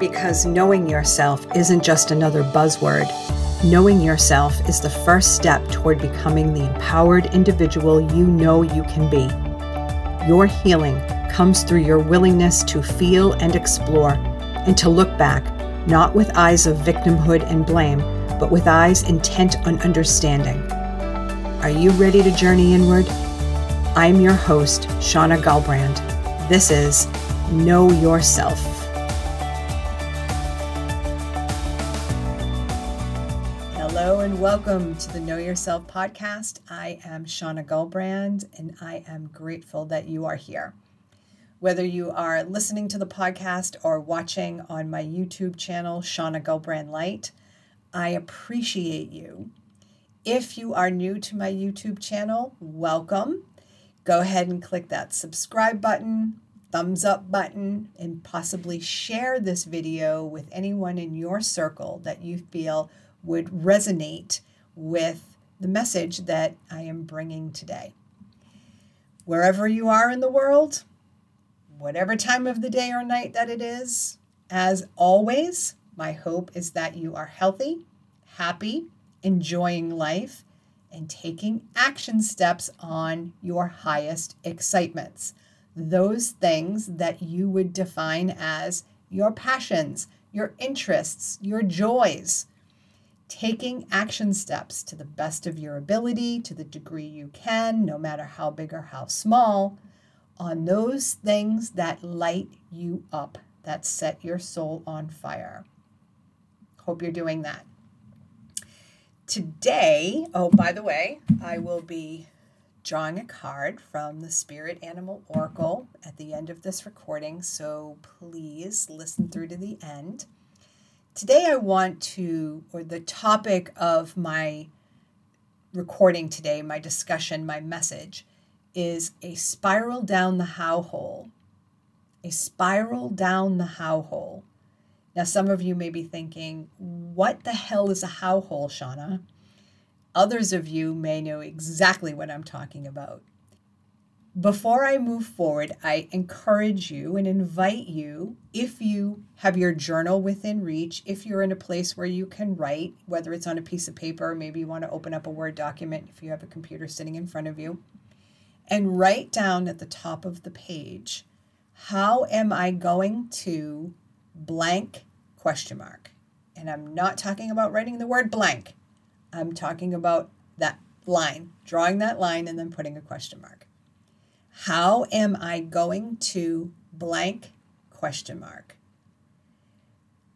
Because knowing yourself isn't just another buzzword. Knowing yourself is the first step toward becoming the empowered individual you know you can be. Your healing comes through your willingness to feel and explore, and to look back, not with eyes of victimhood and blame, but with eyes intent on understanding. Are you ready to journey inward? I'm your host, Shauna Galbrand. This is Know Yourself. Welcome to the Know Yourself podcast. I am Shauna Gulbrand and I am grateful that you are here. Whether you are listening to the podcast or watching on my YouTube channel, Shauna Gulbrand Light, I appreciate you. If you are new to my YouTube channel, welcome. Go ahead and click that subscribe button, thumbs up button, and possibly share this video with anyone in your circle that you feel would resonate with the message that I am bringing today. Wherever you are in the world, whatever time of the day or night that it is, as always, my hope is that you are healthy, happy, enjoying life, and taking action steps on your highest excitements. Those things that you would define as your passions, your interests, your joys, taking action steps to the best of your ability, to the degree you can, no matter how big or how small, on those things that light you up, that set your soul on fire. Hope you're doing that. Today, oh, by the way, I will be drawing a card from the Spirit Animal Oracle at the end of this recording, so please listen through to the end. Today, I want to, or the topic of my recording today, my discussion, my message, is a spiral down the how hole. A spiral down the how hole. Now, some of you may be thinking, what the hell is a how hole, Shauna? Others of you may know exactly what I'm talking about. Before I move forward, I encourage you and invite you, if you have your journal within reach, if you're in a place where you can write, whether it's on a piece of paper, maybe you want to open up a Word document if you have a computer sitting in front of you, and write down at the top of the page, how am I going to blank question mark? And I'm not talking about writing the word blank. I'm talking about that line, drawing that line and then putting a question mark. How am I going to blank question mark?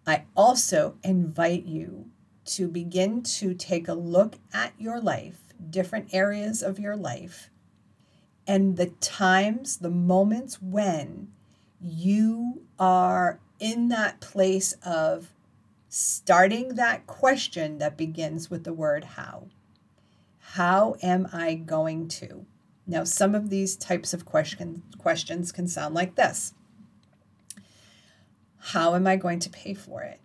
I also invite you to begin to take a look at your life, different areas of your life, and the times, the moments when you are in that place of starting that question that begins with the word how. How am I going to? Now, some of these types of question, questions can sound like this How am I going to pay for it?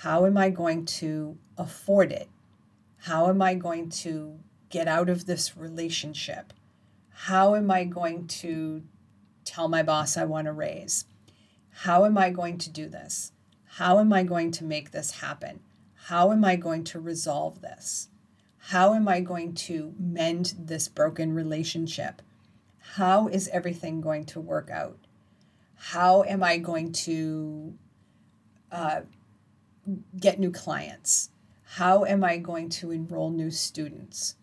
How am I going to afford it? How am I going to get out of this relationship? How am I going to tell my boss I want a raise? How am I going to do this? How am I going to make this happen? How am I going to resolve this? How am I going to mend this broken relationship? How is everything going to work out? How am I going to uh, get new clients? How am I going to enroll new students?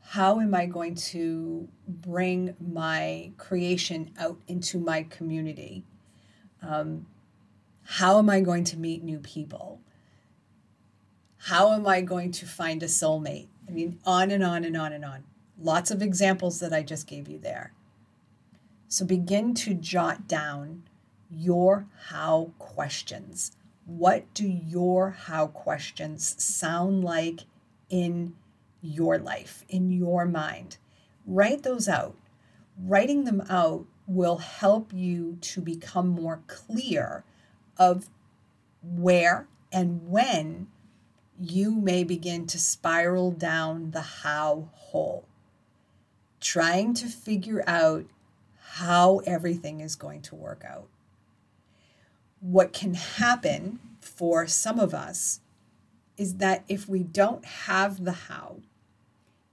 How am I going to bring my creation out into my community? Um, how am I going to meet new people? How am I going to find a soulmate? I mean, on and on and on and on. Lots of examples that I just gave you there. So begin to jot down your how questions. What do your how questions sound like in your life, in your mind? Write those out. Writing them out will help you to become more clear of where and when you may begin to spiral down the how hole, trying to figure out how everything is going to work out. what can happen for some of us is that if we don't have the how,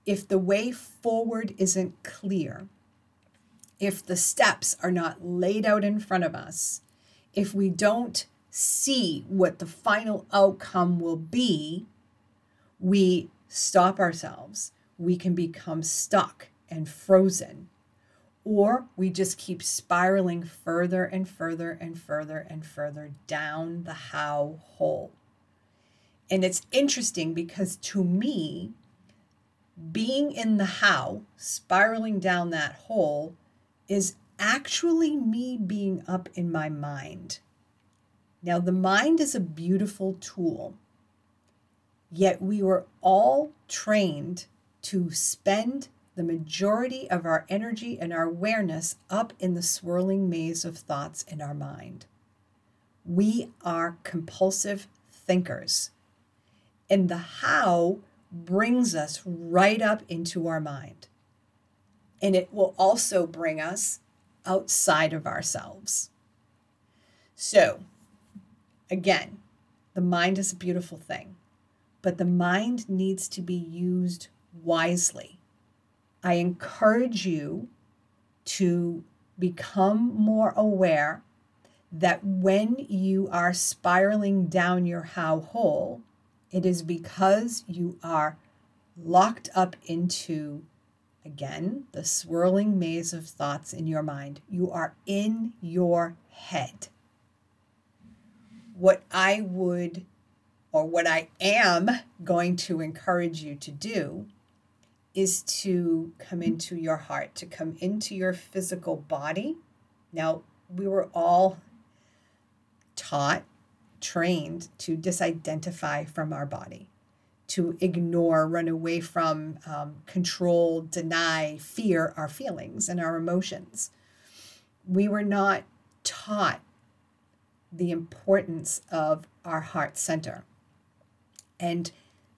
if the way forward isn't clear, if the steps are not laid out in front of us, if we don't see what the final outcome will be, we stop ourselves. We can become stuck and frozen. Or we just keep spiraling further and further and further and further down the how hole. And it's interesting because to me, being in the how, spiraling down that hole, is actually me being up in my mind. Now, the mind is a beautiful tool, yet we were all trained to spend the majority of our energy and our awareness up in the swirling maze of thoughts in our mind. We are compulsive thinkers. And the how brings us right up into our mind. And it will also bring us outside of ourselves. So, again, the mind is a beautiful thing, but the mind needs to be used wisely. I encourage you to become more aware that when you are spiraling down your how hole, it is because you are locked up into, again, the swirling maze of thoughts in your mind. You are in your head. What I would, or what I am going to encourage you to do, is to come into your heart, to come into your physical body. Now, we were all taught trained to disidentify from our body, to ignore, run away from, um, control, deny, fear our feelings and our emotions. We were not taught the importance of our heart center. And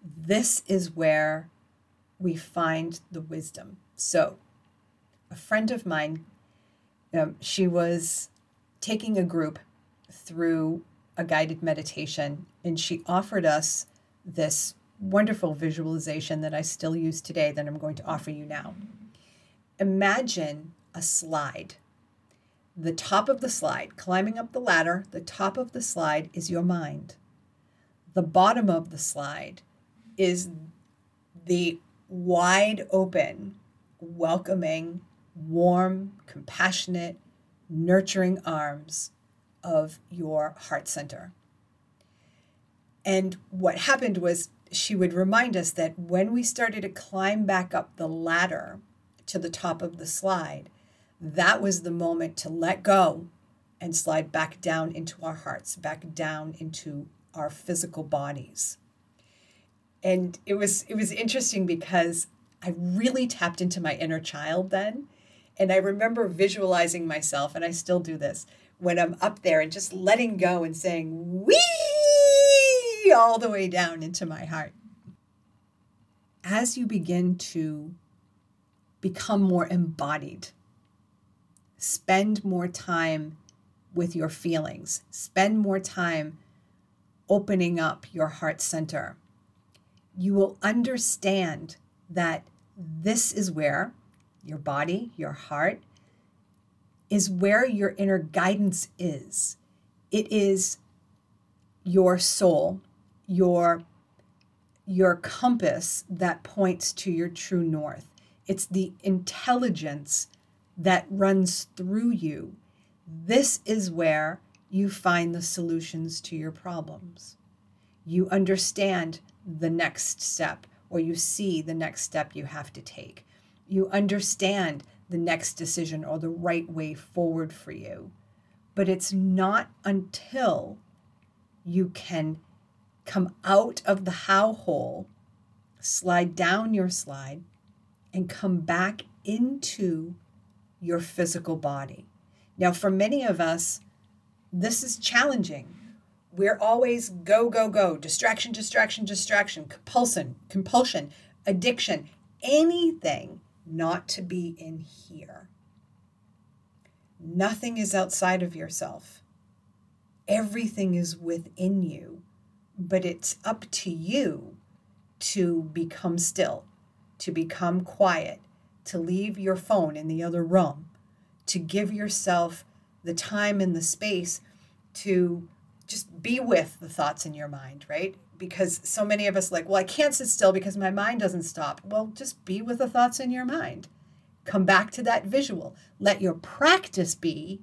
this is where we find the wisdom. So, a friend of mine, um, she was taking a group through a guided meditation, and she offered us this wonderful visualization that I still use today that I'm going to offer you now. Imagine a slide. The top of the slide, climbing up the ladder, the top of the slide is your mind. The bottom of the slide is the wide open, welcoming, warm, compassionate, nurturing arms of your heart center. And what happened was she would remind us that when we started to climb back up the ladder to the top of the slide, that was the moment to let go and slide back down into our hearts, back down into our physical bodies. And it was it was interesting because I really tapped into my inner child then. And I remember visualizing myself, and I still do this, when I'm up there and just letting go and saying, wee, all the way down into my heart. As you begin to become more embodied, spend more time with your feelings, spend more time opening up your heart center, you will understand that this is where your body, your heart, is where your inner guidance is. It is your soul, your your compass that points to your true north. It's the intelligence that runs through you. This is where you find the solutions to your problems. You understand the next step, or you see the next step you have to take. You understand the next decision or the right way forward for you. But it's not until you can come out of the how hole, slide down your slide, and come back into your physical body. Now, for many of us, this is challenging. We're always go, go, go, distraction, distraction, distraction, compulsion, compulsion, addiction, anything not to be in here. Nothing is outside of yourself. Everything is within you, but it's up to you to become still, to become quiet, to leave your phone in the other room, to give yourself the time and the space to just be with the thoughts in your mind, right? Because so many of us like, well, I can't sit still because my mind doesn't stop. Well, just be with the thoughts in your mind. Come back to that visual. Let your practice be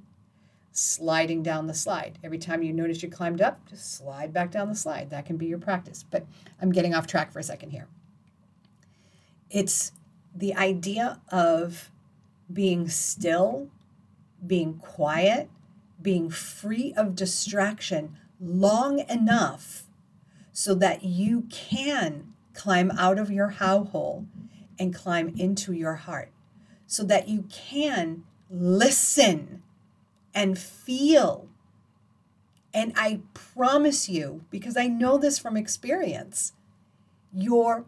sliding down the slide. Every time you notice you climbed up, just slide back down the slide. That can be your practice. But I'm getting off track for a second here. It's the idea of being still, being quiet, being free of distraction long enough so that you can climb out of your how hole and climb into your heart, so that you can listen and feel. And I promise you, because I know this from experience, your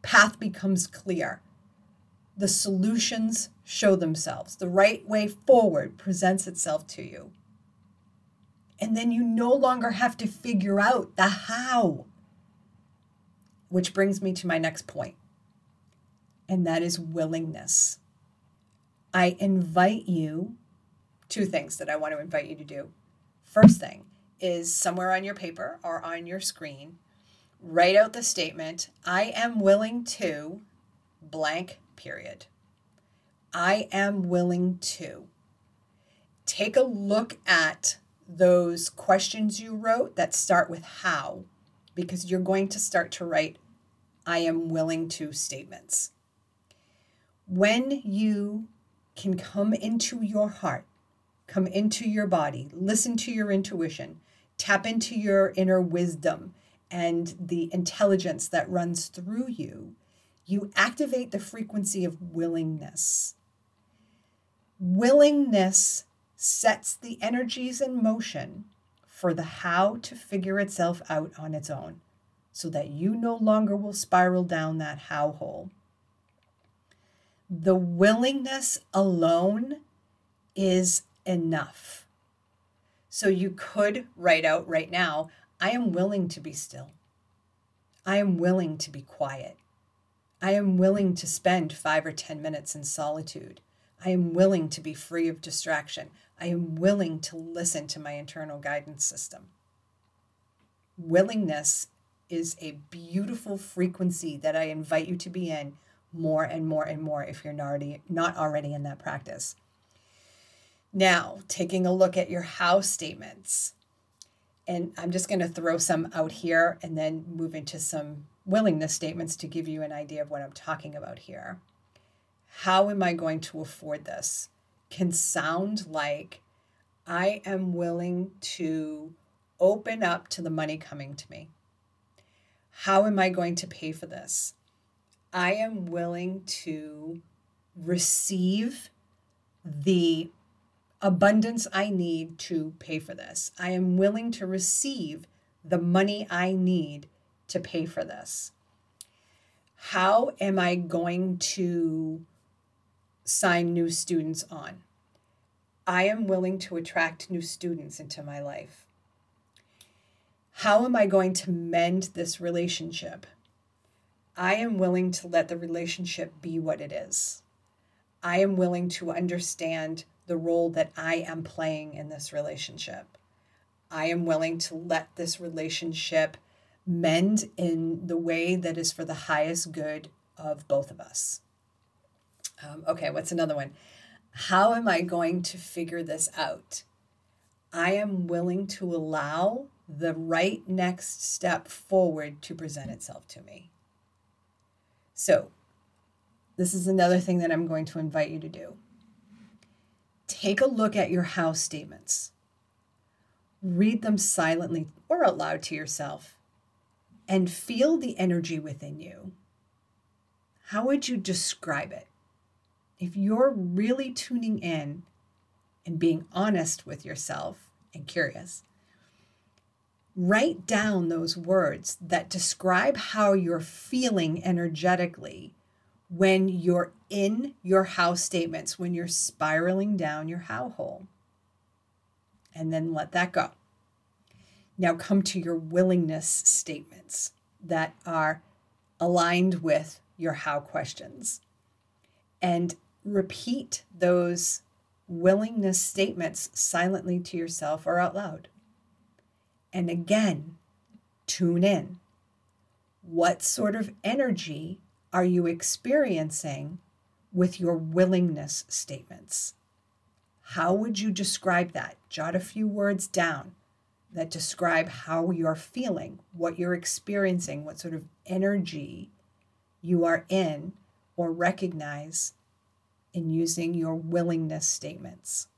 path becomes clear. The solutions show themselves. The right way forward presents itself to you. And then you no longer have to figure out the how. Which brings me to my next point, and that is willingness. I invite you two things that I want to invite you to do. First thing is somewhere on your paper or on your screen, write out the statement I am willing to blank period. I am willing to. Take a look at those questions you wrote that start with how, because you're going to start to write I am willing to statements. When you can come into your heart come into your body, listen to your intuition, tap into your inner wisdom and the intelligence that runs through you, you activate the frequency of willingness. Willingness sets the energies in motion for the how to figure itself out on its own so that you no longer will spiral down that how hole. The willingness alone is enough. So you could write out right now I am willing to be still. I am willing to be quiet. I am willing to spend five or 10 minutes in solitude. I am willing to be free of distraction. I am willing to listen to my internal guidance system. Willingness is a beautiful frequency that I invite you to be in more and more and more if you're not already, not already in that practice. Now, taking a look at your how statements. And I'm just going to throw some out here and then move into some willingness statements to give you an idea of what I'm talking about here. How am I going to afford this? Can sound like I am willing to open up to the money coming to me. How am I going to pay for this? I am willing to receive the abundance I need to pay for this. I am willing to receive the money I need to pay for this. How am I going to sign new students on? I am willing to attract new students into my life. How am I going to mend this relationship? I am willing to let the relationship be what it is. I am willing to understand the role that I am playing in this relationship. I am willing to let this relationship mend in the way that is for the highest good of both of us. Um, okay, what's another one? How am I going to figure this out? I am willing to allow the right next step forward to present itself to me. So, this is another thing that I'm going to invite you to do take a look at your how statements. Read them silently or out loud to yourself and feel the energy within you. How would you describe it? If you're really tuning in and being honest with yourself and curious, write down those words that describe how you're feeling energetically when you're in your how statements, when you're spiraling down your how hole. And then let that go. Now come to your willingness statements that are aligned with your how questions and repeat those willingness statements silently to yourself or out loud. And again, tune in. What sort of energy are you experiencing with your willingness statements? How would you describe that? Jot a few words down that describe how you're feeling, what you're experiencing, what sort of energy you are in, or recognize in using your willingness statements.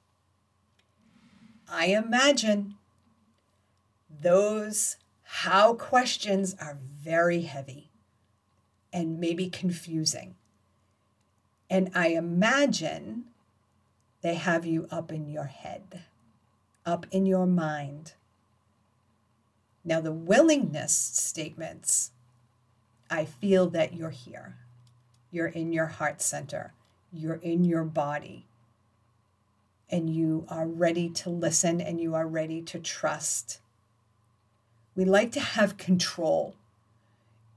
I imagine those how questions are very heavy and maybe confusing. And I imagine they have you up in your head, up in your mind. Now, the willingness statements, I feel that you're here. You're in your heart center, you're in your body, and you are ready to listen and you are ready to trust. We like to have control.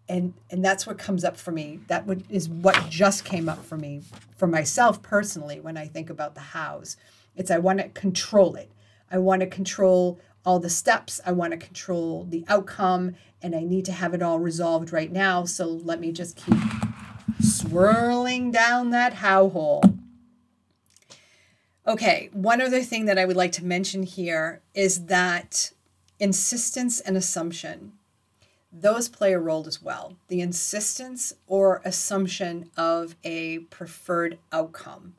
And, and that's what comes up for me. That would, is what just came up for me, for myself personally, when I think about the hows. It's I want to control it. I want to control all the steps. I want to control the outcome and I need to have it all resolved right now. So let me just keep swirling down that how hole. Okay, one other thing that I would like to mention here is that insistence and assumption, those play a role as well. The insistence or assumption of a preferred outcome,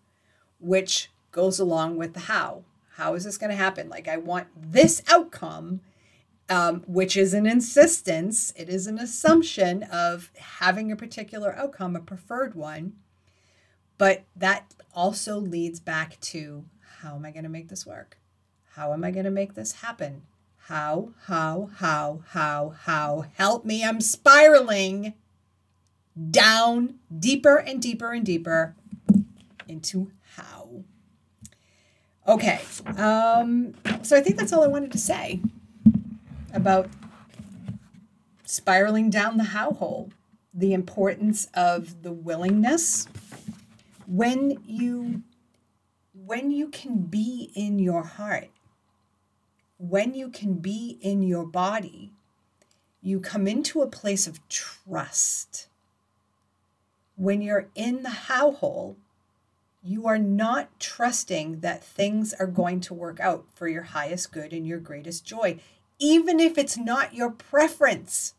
which goes along with the how. How is this going to happen? Like, I want this outcome, um, which is an insistence. It is an assumption of having a particular outcome, a preferred one. But that also leads back to how am I going to make this work? How am I going to make this happen? How, how, how, how, how? Help me, I'm spiraling down deeper and deeper and deeper into how. Okay. Um, so I think that's all I wanted to say about spiraling down the how hole, the importance of the willingness when you when you can be in your heart when you can be in your body you come into a place of trust when you're in the how hole you are not trusting that things are going to work out for your highest good and your greatest joy, even if it's not your preference.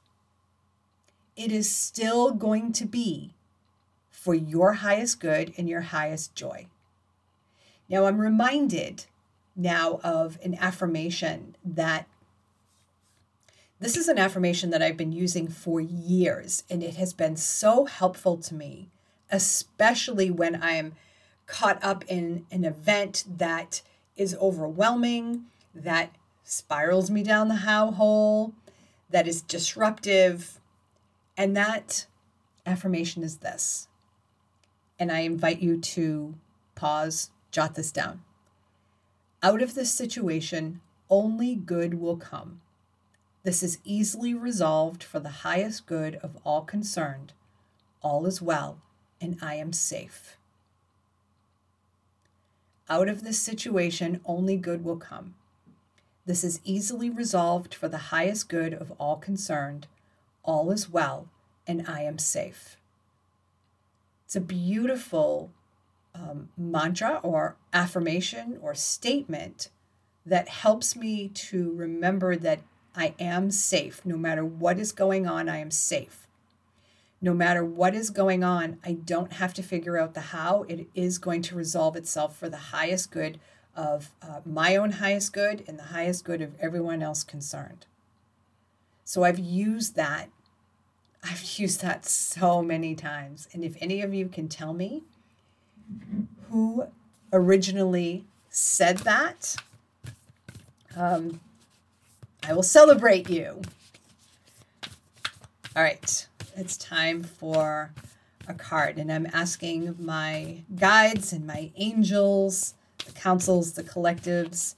It is still going to be for your highest good and your highest joy. Now, I'm reminded now of an affirmation that this is an affirmation that I've been using for years, and it has been so helpful to me, especially when I'm caught up in an event that is overwhelming, that spirals me down the how hole, that is disruptive. And that affirmation is this. And I invite you to pause, jot this down. Out of this situation, only good will come. This is easily resolved for the highest good of all concerned. All is well, and I am safe. Out of this situation, only good will come. This is easily resolved for the highest good of all concerned. All is well, and I am safe. It's a beautiful um, mantra or affirmation or statement that helps me to remember that I am safe. No matter what is going on, I am safe no matter what is going on, I don't have to figure out the how. It is going to resolve itself for the highest good of uh, my own highest good and the highest good of everyone else concerned. So I've used that. I've used that so many times. And if any of you can tell me who originally said that, um, I will celebrate you. All right it's time for a card. And I'm asking my guides and my angels, the councils, the collectives,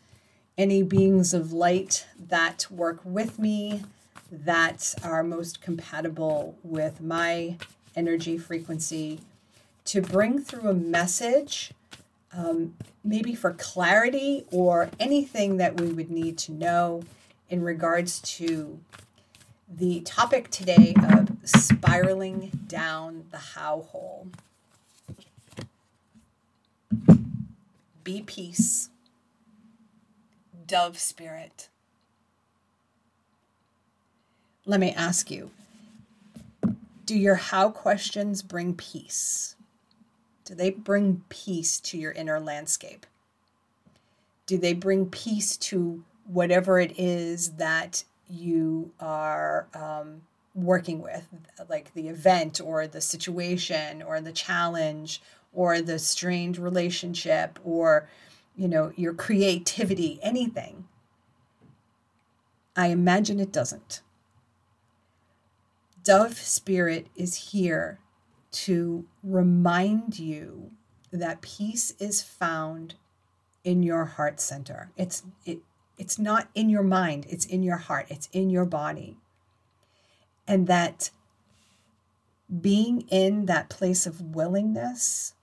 any beings of light that work with me that are most compatible with my energy frequency to bring through a message, um, maybe for clarity or anything that we would need to know in regards to the topic today of spiraling down the how hole. Be peace, dove spirit. Let me ask you do your how questions bring peace? Do they bring peace to your inner landscape? Do they bring peace to whatever it is that you are um, working with, like the event or the situation or the challenge or the strained relationship or, you know, your creativity, anything? I imagine it doesn't. Dove Spirit is here to remind you that peace is found in your heart center. It's it it's not in your mind, it's in your heart, it's in your body. And that being in that place of willingness,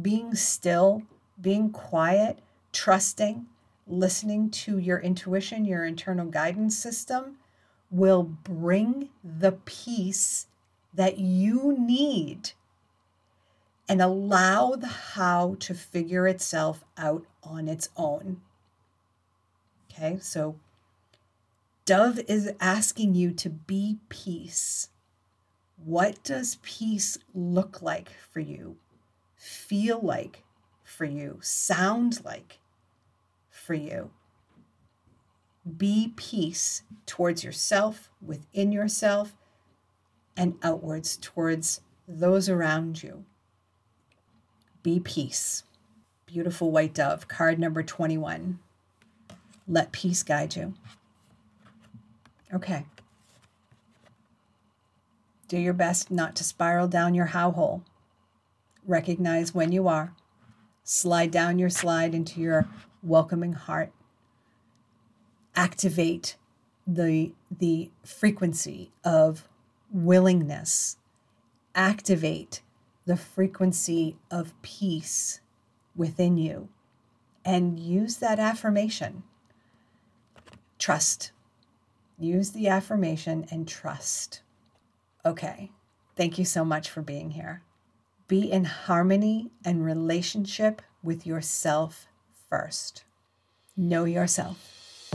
being still, being quiet, trusting, listening to your intuition, your internal guidance system will bring the peace that you need and allow the how to figure itself out on its own. Okay, so Dove is asking you to be peace. What does peace look like for you? Feel like for you? Sound like for you? Be peace towards yourself, within yourself, and outwards towards those around you. Be peace. Beautiful white dove, card number 21. Let peace guide you. Okay. Do your best not to spiral down your how hole. Recognize when you are. Slide down your slide into your welcoming heart. Activate the, the frequency of willingness. Activate the frequency of peace within you and use that affirmation. Trust. Use the affirmation and trust. Okay. Thank you so much for being here. Be in harmony and relationship with yourself first. Know yourself.